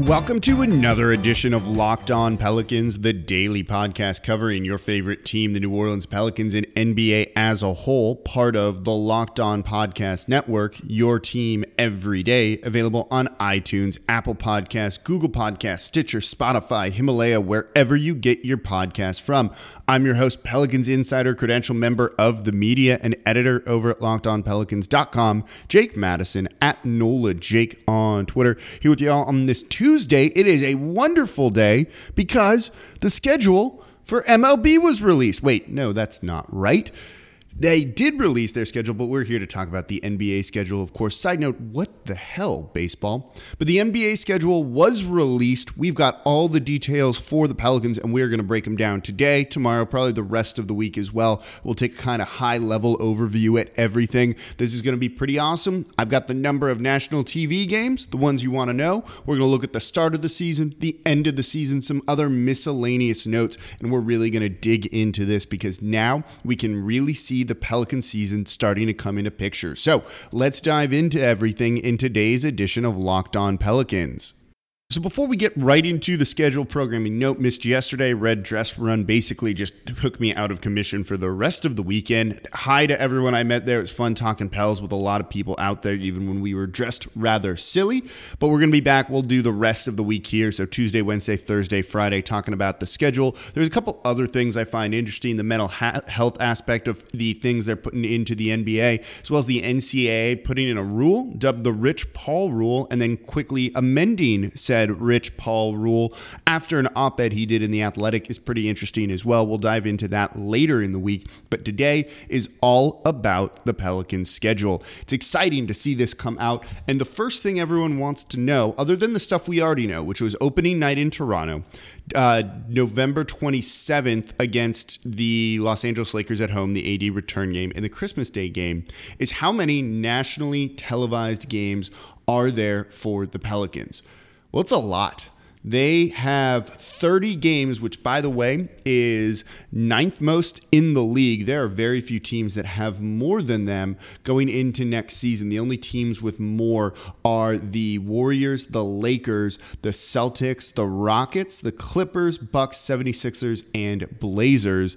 Welcome to another edition of Locked On Pelicans, the daily podcast covering your favorite team, the New Orleans Pelicans, and NBA as a whole, part of the Locked On Podcast Network, your team every day, available on iTunes, Apple Podcasts, Google Podcasts, Stitcher, Spotify, Himalaya, wherever you get your podcast from. I'm your host, Pelicans Insider, credential member of the media and editor over at LockedOnPelicans.com, Jake Madison at NOLA Jake on Twitter. Here with y'all on this Tuesday Tuesday. It is a wonderful day because the schedule for MLB was released. Wait, no, that's not right. They did release their schedule, but we're here to talk about the NBA schedule, of course. Side note, what the hell, baseball? But the NBA schedule was released. We've got all the details for the Pelicans, and we're going to break them down today, tomorrow, probably the rest of the week as well. We'll take a kind of high level overview at everything. This is going to be pretty awesome. I've got the number of national TV games, the ones you want to know. We're going to look at the start of the season, the end of the season, some other miscellaneous notes, and we're really going to dig into this because now we can really see the Pelican season starting to come into picture. So let's dive into everything in today's edition of Locked On Pelicans. So before we get right into the schedule programming note, missed yesterday. Red dress run basically just took me out of commission for the rest of the weekend. Hi to everyone I met there. It was fun talking pals with a lot of people out there, even when we were dressed rather silly. But we're to be back. We'll do the rest of the week here. So Tuesday, Wednesday, Thursday, Friday, talking about the schedule. There's a couple other things I find interesting. The mental health aspect of the things they're putting into the NBA, as well as the NCAA putting in a rule dubbed the Rich Paul rule, and then quickly amending said said Rich Paul rule after an op ed he did in The Athletic is pretty interesting as well. We'll dive into that later in the week. But today is all about the Pelicans schedule. It's exciting to see this come out. And the first thing everyone wants to know, other than the stuff we already know, which was opening night in Toronto, uh, November 27th against the Los Angeles Lakers at home, the AD return game, and the Christmas Day game, is how many nationally televised games are there for the Pelicans? Well, it's a lot. They have 30 games, which, by the way, is ninth most in the league. There are very few teams that have more than them going into next season. The only teams with more are the Warriors, the Lakers, the Celtics, the Rockets, the Clippers, Bucks, 76ers, and Blazers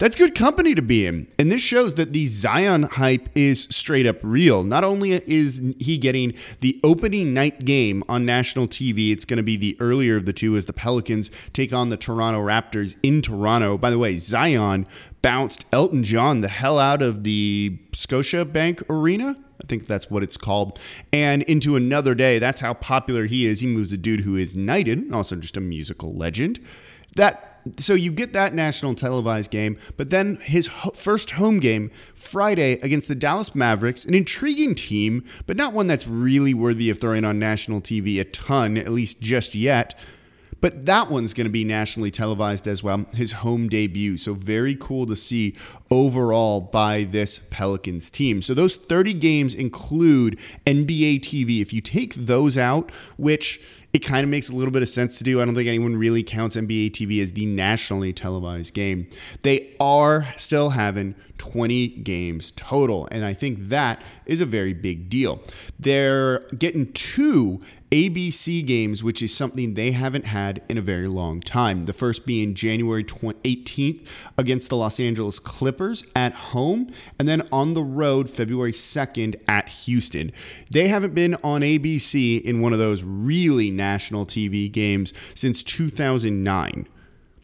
that's good company to be in. And this shows that the Zion hype is straight up real. Not only is he getting the opening night game on national TV, it's going to be the earlier of the two as the Pelicans take on the Toronto Raptors in Toronto. By the way, Zion bounced Elton John the hell out of the Scotiabank Arena. I think that's what it's called. And into another day. That's how popular he is. He moves a dude who is knighted, also just a musical legend. That so you get that national televised game, but then his ho- first home game Friday against the Dallas Mavericks, an intriguing team, but not one that's really worthy of throwing on national TV a ton, at least just yet. But that one's going to be nationally televised as well, his home debut. So, very cool to see overall by this Pelicans team. So, those 30 games include NBA TV. If you take those out, which it kind of makes a little bit of sense to do. I don't think anyone really counts NBA TV as the nationally televised game. They are still having 20 games total, and I think that is a very big deal. They're getting two ABC games, which is something they haven't had in a very long time. The first being January 18th against the Los Angeles Clippers at home, and then on the road February 2nd at Houston. They haven't been on ABC in one of those really national TV games since 2009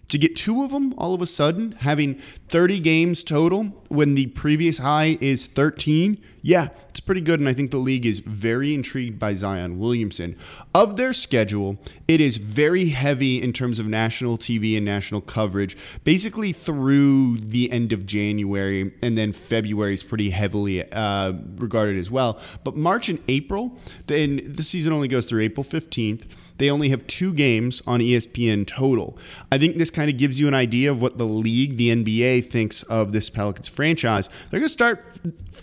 to get two of them all of a sudden, having 30 games total when the previous high is 13, yeah, it's pretty good. And I think the league is very intrigued by Zion Williamson. Of their schedule, it is very heavy in terms of national TV and national coverage, basically through the end of January. And then February is pretty heavily uh, regarded as well. But March and April, then the season only goes through April 15th. They only have two games on ESPN total. I think this kind of gives you an idea of what the league, the NBA, thinks of this Pelicans franchise. They're going to start,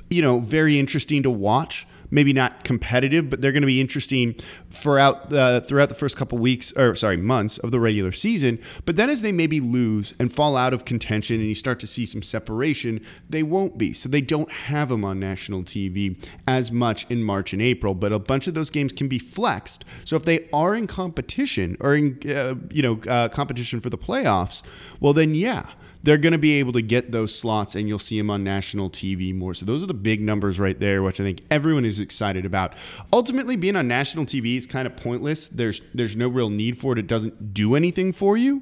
you know, very interesting to watch maybe not competitive, but they're going to be interesting throughout the throughout the first couple weeks or sorry months of the regular season. But then as they maybe lose and fall out of contention, and you start to see some separation, they won't be. So they don't have them on national TV as much in March and April. But a bunch of those games can be flexed. So if they are in competition or in uh, you know uh, competition for the playoffs, well then yeah they're going to be able to get those slots and you'll see them on national TV more. So those are the big numbers right there, which I think everyone is excited about. Ultimately, being on national TV is kind of pointless. There's there's no real need for it. It doesn't do anything for you.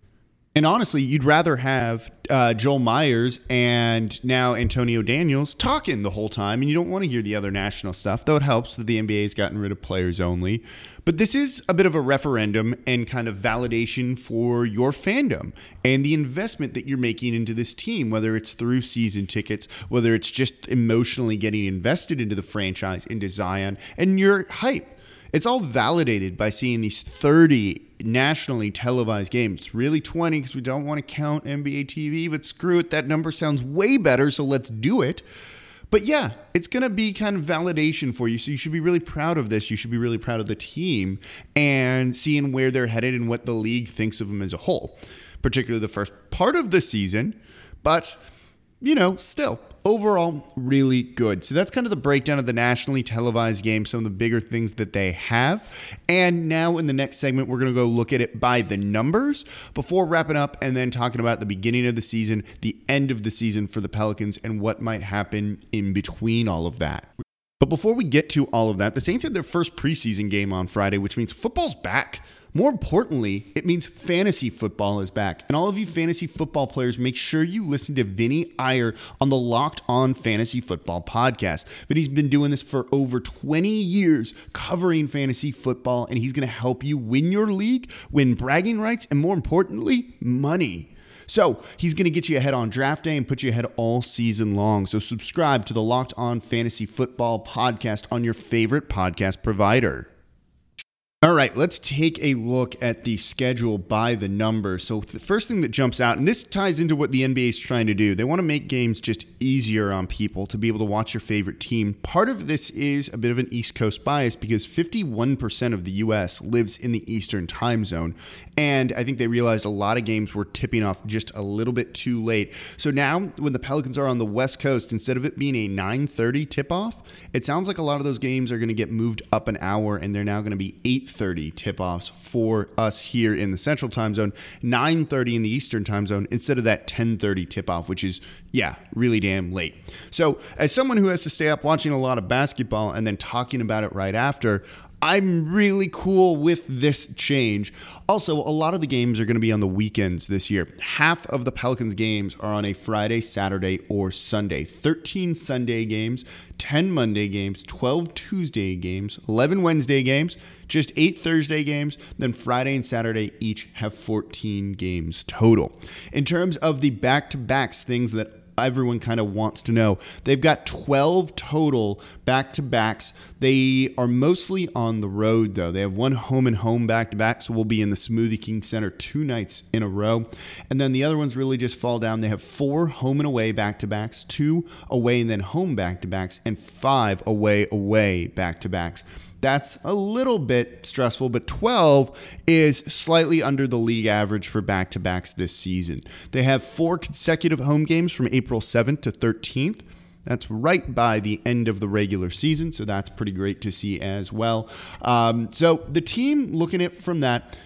And honestly, you'd rather have uh, Joel Meyers and now Antonio Daniels talking the whole time, and you don't want to hear the other national stuff, though it helps that the NBA has gotten rid of players only. But this is a bit of a referendum and kind of validation for your fandom and the investment that you're making into this team, whether it's through season tickets, whether it's just emotionally getting invested into the franchise, into Zion, and your hype. It's all validated by seeing these 30 nationally televised games. really 20 because we don't want to count NBA TV, but screw it. That number sounds way better, so let's do it. But yeah, it's going to be kind of validation for you. So you should be really proud of this. You should be really proud of the team and seeing where they're headed and what the league thinks of them as a whole, particularly the first part of the season. But, you know, still, overall really good. So that's kind of the breakdown of the nationally televised game, some of the bigger things that they have. And now in the next segment, we're going to go look at it by the numbers before wrapping up and then talking about the beginning of the season, the end of the season for the Pelicans, and what might happen in between all of that. But before we get to all of that, the Saints had their first preseason game on Friday, which means football's back. More importantly, it means fantasy football is back. And all of you fantasy football players, make sure you listen to Vinnie Iyer on the Locked On Fantasy Football podcast. Vinnie's been doing this for over 20 years, covering fantasy football, and he's going to help you win your league, win bragging rights, and more importantly, money. So he's going to get you ahead on draft day and put you ahead all season long. So subscribe to the Locked On Fantasy Football podcast on your favorite podcast provider. All right, let's take a look at the schedule by the number. So, the first thing that jumps out, and this ties into what the NBA is trying to do, they want to make games just easier on people to be able to watch your favorite team. Part of this is a bit of an East Coast bias because 51% of the US lives in the Eastern time zone. And I think they realized a lot of games were tipping off just a little bit too late. So now, when the Pelicans are on the West Coast, instead of it being a 9:30 tip-off, it sounds like a lot of those games are going to get moved up an hour, and they're now going to be 8:30 tip-offs for us here in the Central Time Zone, 9:30 in the Eastern Time Zone, instead of that 10:30 tip-off, which is yeah, really damn late. So, as someone who has to stay up watching a lot of basketball and then talking about it right after, I'm really cool with this change. Also, a lot of the games are going to be on the weekends this year. Half of the Pelicans games are on a Friday, Saturday, or Sunday. 13 Sunday games, 10 Monday games, 12 Tuesday games, 11 Wednesday games, just 8 Thursday games, then Friday and Saturday each have 14 games total. In terms of the back to backs, things that everyone kind of wants to know. They've got 12 total back to backs. They are mostly on the road, though. They have one home and home back to back, so we'll be in the Smoothie King Center two nights in a row. And then the other ones really just fall down. They have four home and away back to backs, two away and then home back to backs, and five away away back to backs. That's a little bit stressful, but 12 is slightly under the league average for back to backs this season. They have four consecutive home games from April 7th to 13th. That's right by the end of the regular season, so that's pretty great to see as well. Um, so the team looking at from that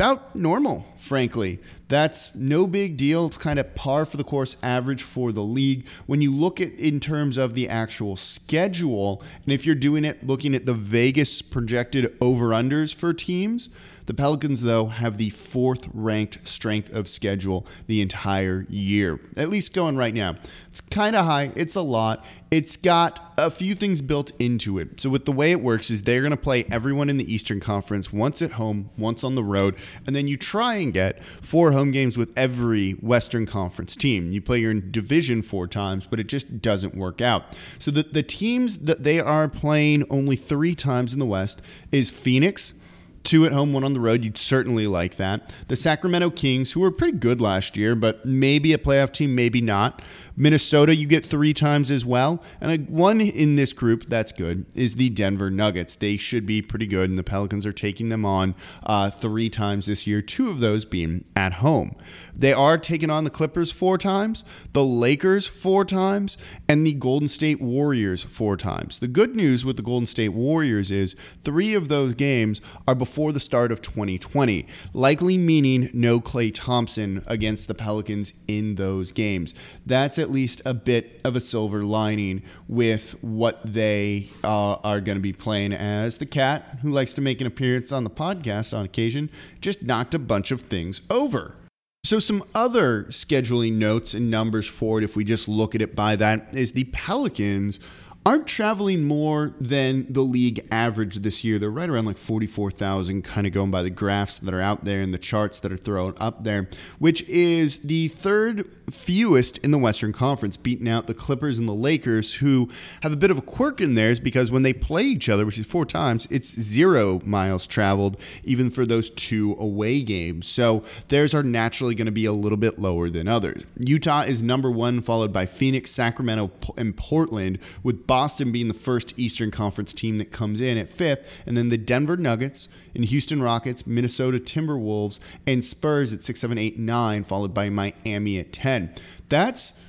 about normal, frankly. That's no big deal. It's kind of par for the course average for the league. When you look at in terms of the actual schedule, and if you're doing it looking at the Vegas projected over-unders for teams, the Pelicans, though, have the fourth ranked strength of schedule the entire year, at least going right now. It's kind of high, it's a lot. It's got a few things built into it. So, with the way it works, is they're going to play everyone in the Eastern Conference once at home, once on the road, and then you try and get four home games with every Western Conference team. You play your division four times, but it just doesn't work out. So, the, the teams that they are playing only three times in the West is Phoenix two at home, one on the road. You'd certainly like that. The Sacramento Kings, who were pretty good last year, but maybe a playoff team, maybe not. Minnesota, you get three times as well. And one in this group that's good is the Denver Nuggets. They should be pretty good, and the Pelicans are taking them on uh, three times this year, two of those being at home. They are taking on the Clippers four times, the Lakers four times, and the Golden State Warriors four times. The good news with the Golden State Warriors is three of those games are before the start of 2020, likely meaning no Klay Thompson against the Pelicans in those games. That's at least a bit of a silver lining with what they uh, are going to be playing as. The cat, who likes to make an appearance on the podcast on occasion, just knocked a bunch of things over. So, some other scheduling notes and numbers for it, if we just look at it by that, is the Pelicans aren't traveling more than the league average this year. They're right around like 44,000, kind of going by the graphs that are out there and the charts that are thrown up there, which is the third fewest in the Western Conference, beating out the Clippers and the Lakers, who have a bit of a quirk in theirs because when they play each other, which is four times, it's zero miles traveled, even for those two away games. So theirs are naturally going to be a little bit lower than others. Utah is number one, followed by Phoenix, Sacramento, and Portland, with Boston being the first Eastern Conference team that comes in at fifth, and then the Denver Nuggets and Houston Rockets, Minnesota Timberwolves, and Spurs at six, seven, eight, nine, followed by Miami at 10. That's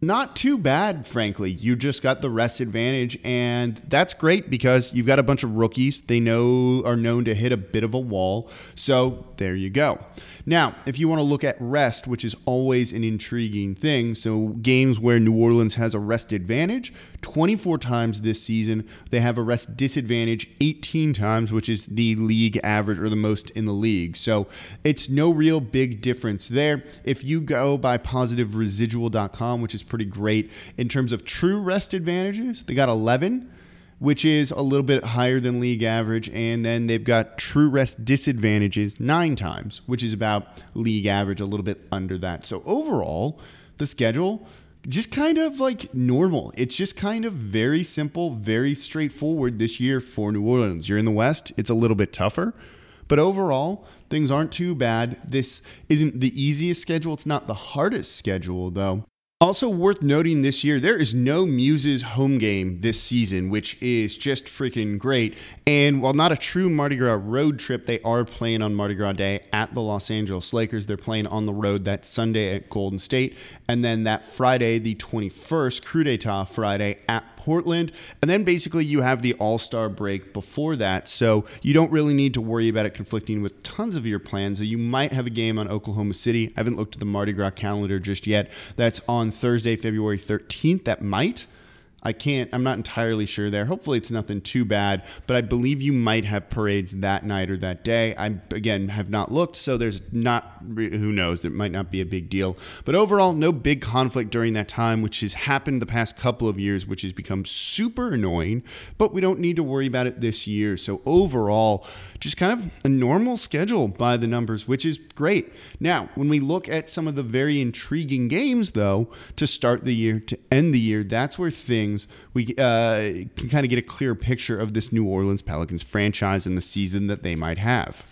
not too bad, frankly. You just got the rest advantage, and that's great because you've got a bunch of rookies. They know are known to hit a bit of a wall. So there you go. Now, if you want to look at rest, which is always an intriguing thing, so games where New Orleans has a rest advantage, 24 times this season. They have a rest disadvantage 18 times, which is the league average or the most in the league. So it's no real big difference there. If you go by positiveresidual.com, which is pretty great in terms of true rest advantages, they got 11 which is a little bit higher than league average. And then they've got true rest disadvantages nine times, which is about league average, a little bit under that. So overall, the schedule just kind of like normal. It's just kind of very simple, very straightforward this year for New Orleans. You're in the West, it's a little bit tougher. But overall, things aren't too bad. This isn't the easiest schedule. It's not the hardest schedule, though. Also worth noting this year, there is no Muses home game this season, which is just freaking great. And while not a true Mardi Gras road trip, they are playing on Mardi Gras Day at the Los Angeles Lakers. They're playing on the road that Sunday at Golden State, and then that Friday, the 21st, Krewe d'Etat Friday at Portland. And then basically you have the All Star break before that. So you don't really need to worry about it conflicting with tons of your plans. So you might have a game on Oklahoma City. I haven't looked at the Mardi Gras calendar just yet. That's on Thursday, February 13th. That might. I can't, I'm not entirely sure there. Hopefully, it's nothing too bad, but I believe you might have parades that night or that day. I, again, have not looked, so there's not, who knows, it might not be a big deal. But overall, no big conflict during that time, which has happened the past couple of years, which has become super annoying, but we don't need to worry about it this year. So, overall, just kind of a normal schedule by the numbers, which is great. Now, when we look at some of the very intriguing games, though, to start the year, to end the year, that's where things we uh, can kind of get a clear picture of this New Orleans Pelicans franchise and the season that they might have.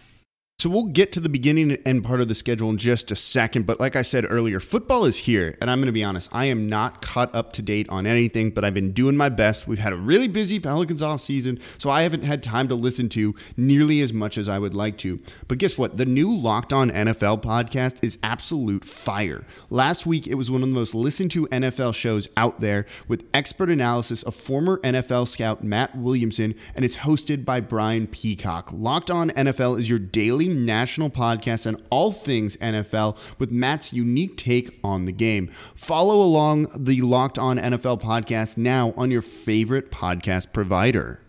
So we'll get to the beginning and end part of the schedule in just a second. But like I said earlier, football is here. And I'm going to be honest, I am not caught up to date on anything, but I've been doing my best. We've had a really busy Pelicans off season, so I haven't had time to listen to nearly as much as I would like to. But guess what? The new Locked On NFL podcast is absolute fire. Last week, it was one of the most listened to NFL shows out there with expert analysis of former NFL scout Matt Williamson, and it's hosted by Brian Peacock. Locked On NFL is your daily national podcast on all things NFL with Matt's unique take on the game. Follow along the Locked On NFL podcast now on your favorite podcast provider.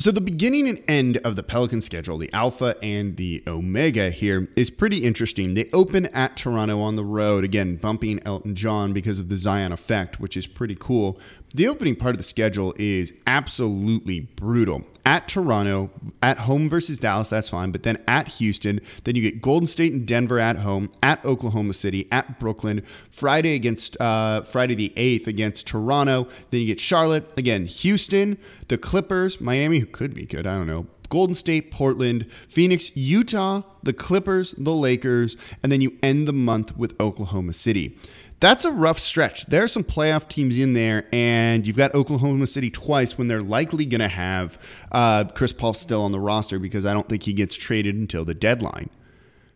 So, the beginning and end of the Pelican schedule, the Alpha and the Omega here, is pretty interesting. They open at Toronto on the road, again, bumping Elton John because of the Zion effect, which is pretty cool. The opening part of the schedule is absolutely brutal. At Toronto, at home versus Dallas, that's fine. But then at Houston, then you get Golden State and Denver at home, at Oklahoma City, at Brooklyn, Friday against uh, Friday the 8th against Toronto. Then you get Charlotte, again, Houston, the Clippers, Miami, who could be good, I don't know, Golden State, Portland, Phoenix, Utah, the Clippers, the Lakers, and then you end the month with Oklahoma City. That's a rough stretch. There are some playoff teams in there, and you've got Oklahoma City twice when they're likely going to have uh, Chris Paul still on the roster because I don't think he gets traded until the deadline.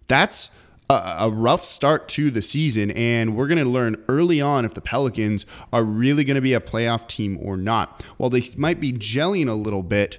That's a, a rough start to the season, and we're going to learn early on if the Pelicans are really going to be a playoff team or not. While they might be gelling a little bit,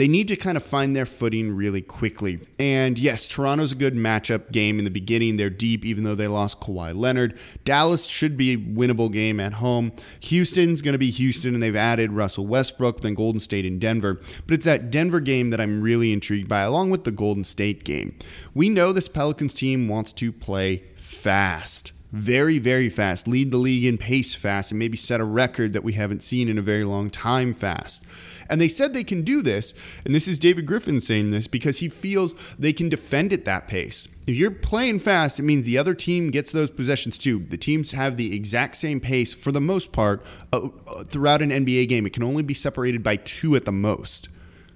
they need to kind of find their footing really quickly. And yes, Toronto's a good matchup game in the beginning. They're deep, even though they lost Kawhi Leonard. Dallas should be a winnable game at home. Houston's going to be Houston, and they've added Russell Westbrook, then Golden State and Denver. But it's that Denver game that I'm really intrigued by, along with the Golden State game. We know this Pelicans team wants to play fast very, very fast, lead the league in pace fast, and maybe set a record that we haven't seen in a very long time fast. And they said they can do this, and this is David Griffin saying this because he feels they can defend at that pace. If you're playing fast, it means the other team gets those possessions too. The teams have the exact same pace for the most part uh, uh throughout an NBA game. It can only be separated by two at the most.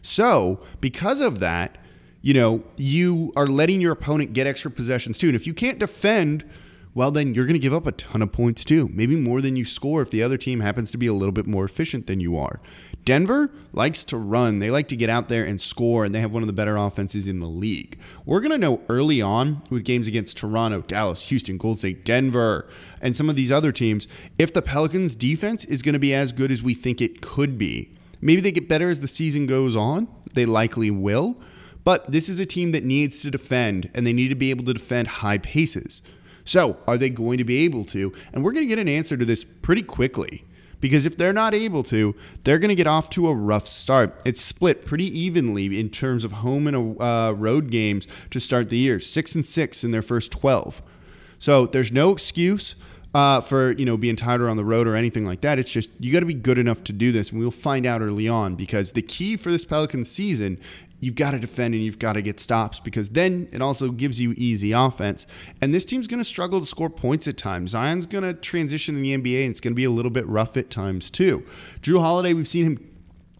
So, because of that, you know, you are letting your opponent get extra possessions too. And if you can't defend, well, then you're going to give up a ton of points too. Maybe more than you score if the other team happens to be a little bit more efficient than you are. Denver likes to run. They like to get out there and score, and they have one of the better offenses in the league. We're going to know early on with games against Toronto, Dallas, Houston, Golden State, Denver, and some of these other teams if the Pelicans' defense is going to be as good as we think it could be. Maybe they get better as the season goes on. They likely will. But this is a team that needs to defend, and they need to be able to defend high paces. So, are they going to be able to? And we're going to get an answer to this pretty quickly. Because if they're not able to, they're going to get off to a rough start. It's split pretty evenly in terms of home and uh, road games to start the year. Six and six in their first 12. So there's no excuse uh, for you know being tired on the road or anything like that. It's just you got to be good enough to do this, and we'll find out early on because the key for this Pelican season you've got to defend and you've got to get stops because then it also gives you easy offense. And this team's going to struggle to score points at times. Zion's going to transition in the NBA and it's going to be a little bit rough at times too. Jrue Holiday, we've seen him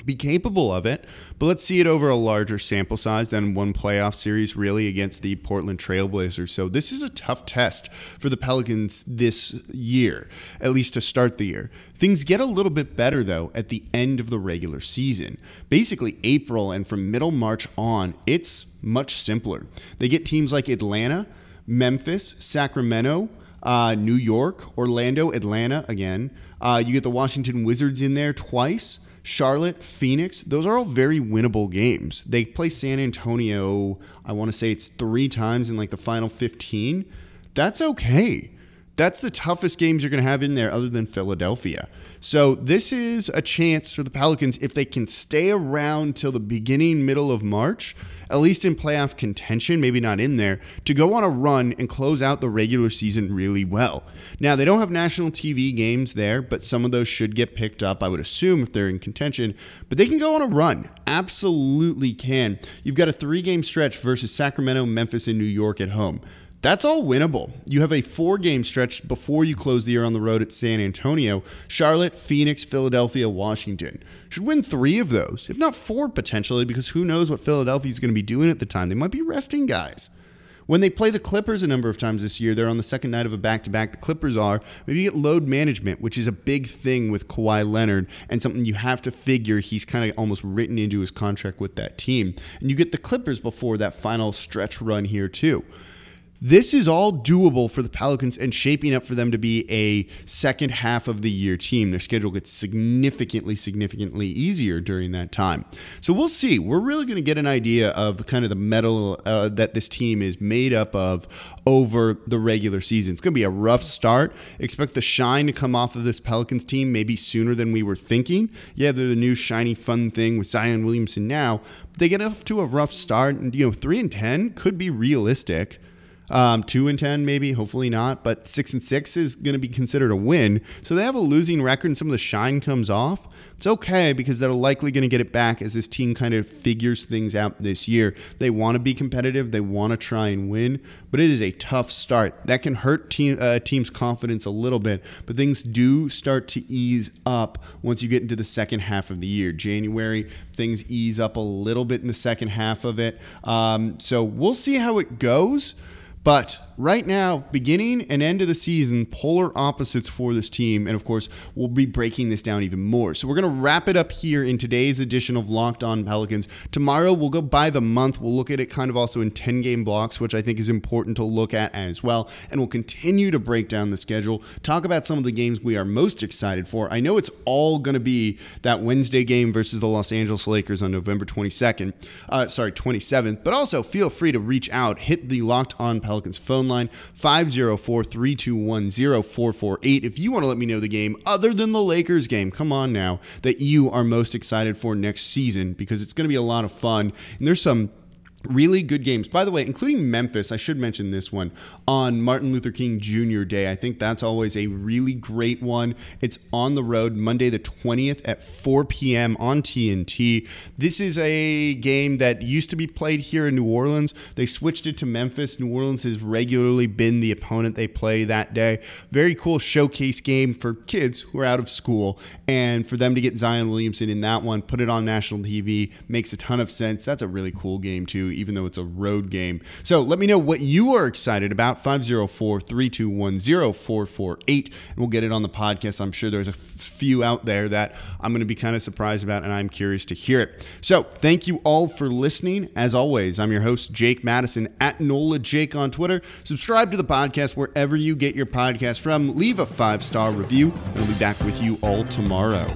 be capable of it, but let's see it over a larger sample size than one playoff series, really, against the Portland Trailblazers. So, this is a tough test for the Pelicans this year, at least to start the year. Things get a little bit better, though, at the end of the regular season. Basically, April and from middle March on, it's much simpler. They get teams like Atlanta, Memphis, Sacramento, uh, New York, Orlando, Atlanta again. Uh, you get the Washington Wizards in there twice. Charlotte, Phoenix, those are all very winnable games. They play San Antonio, I want to say it's three times in like the final 15. That's okay. That's the toughest games you're going to have in there other than Philadelphia. So this is a chance for the Pelicans if they can stay around till the beginning, middle of March, at least in playoff contention, maybe not in there, to go on a run and close out the regular season really well. Now, they don't have national TV games there, but some of those should get picked up, I would assume, if they're in contention. But they can go on a run. Absolutely can. You've got a three game stretch versus Sacramento, Memphis, and New York at home. That's all winnable. You have a four game stretch before you close the year on the road at San Antonio, Charlotte, Phoenix, Philadelphia, Washington. Should win three of those, if not four potentially, because who knows what Philadelphia is going to be doing at the time. They might be resting guys. When they play the Clippers a number of times this year, they're on the second night of a back to back. The Clippers are. Maybe you get load management, which is a big thing with Kawhi Leonard and something you have to figure he's kind of almost written into his contract with that team. And you get the Clippers before that final stretch run here, too. This is all doable for the Pelicans and shaping up for them to be a second half of the year team. Their schedule gets significantly, significantly easier during that time. So we'll see. We're really going to get an idea of kind of the mettle uh, that this team is made up of over the regular season. It's going to be a rough start. Expect the shine to come off of this Pelicans team maybe sooner than we were thinking. Yeah, they're the new shiny fun thing with Zion Williamson now. But they get off to a rough start, and you know, three and ten could be realistic. Um, two and ten, maybe, hopefully not, but six and six is going to be considered a win. So they have a losing record, and some of the shine comes off. It's okay because they're likely going to get it back as this team kind of figures things out this year. They want to be competitive, they want to try and win, but it is a tough start. That can hurt team, uh, team's confidence a little bit, but things do start to ease up once you get into the second half of the year. January, things ease up a little bit in the second half of it. Um, so we'll see how it goes. But right now, beginning and end of the season, polar opposites for this team. And of course, we'll be breaking this down even more. So we're going to wrap it up here in today's edition of Locked On Pelicans. Tomorrow, we'll go by the month. We'll look at it kind of also in 10 game blocks, which I think is important to look at as well. And we'll continue to break down the schedule, talk about some of the games we are most excited for. I know it's all going to be that Wednesday game versus the Los Angeles Lakers on November 22nd, uh, sorry, 27th. But also feel free to reach out, hit the Locked On Pelicans Pelicans phone line 504 321 0448. If you want to let me know the game other than the Lakers game, come on now, that you are most excited for next season because it's going to be a lot of fun. And there's some really good games. By the way, including Memphis, I should mention this one on Martin Luther King Jr. Day. I think that's always a really great one. It's on the road Monday the 20th at 4 p.m. on TNT. This is a game that used to be played here in New Orleans. They switched it to Memphis. New Orleans has regularly been the opponent they play that day. Very cool showcase game for kids who are out of school and for them to get Zion Williamson in that one, put it on national TV makes a ton of sense. That's a really cool game too even though it's a road game. So let me know what you are excited about. 504 321 0448. And we'll get it on the podcast. I'm sure there's a few out there that I'm going to be kind of surprised about, and I'm curious to hear it. So thank you all for listening. As always, I'm your host, Jake Madison, at NOLA Jake on Twitter. Subscribe to the podcast wherever you get your podcast from. Leave a five star review, we'll be back with you all tomorrow.